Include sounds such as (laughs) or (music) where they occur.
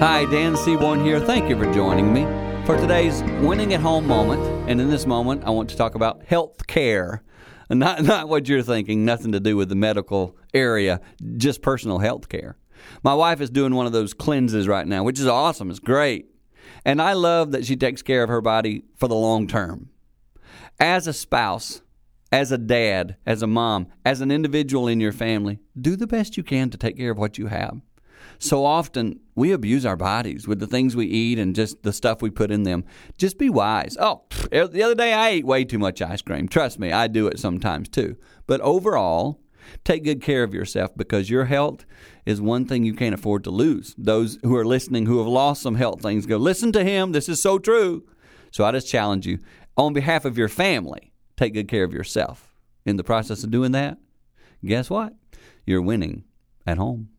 Hi, Dan Seaborn here. Thank you for joining me for today's winning at home moment. And in this moment, I want to talk about health care. Not, (laughs) not what you're thinking, nothing to do with the medical area, just personal health care. My wife is doing one of those cleanses right now, which is awesome. It's great. And I love that she takes care of her body for the long term. As a spouse, as a dad, as a mom, as an individual in your family, do the best you can to take care of what you have. So often we abuse our bodies with the things we eat and just the stuff we put in them. Just be wise. Oh, the other day I ate way too much ice cream. Trust me, I do it sometimes too. But overall, take good care of yourself because your health is one thing you can't afford to lose. Those who are listening who have lost some health things go, listen to him. This is so true. So I just challenge you on behalf of your family, take good care of yourself. In the process of doing that, guess what? You're winning at home.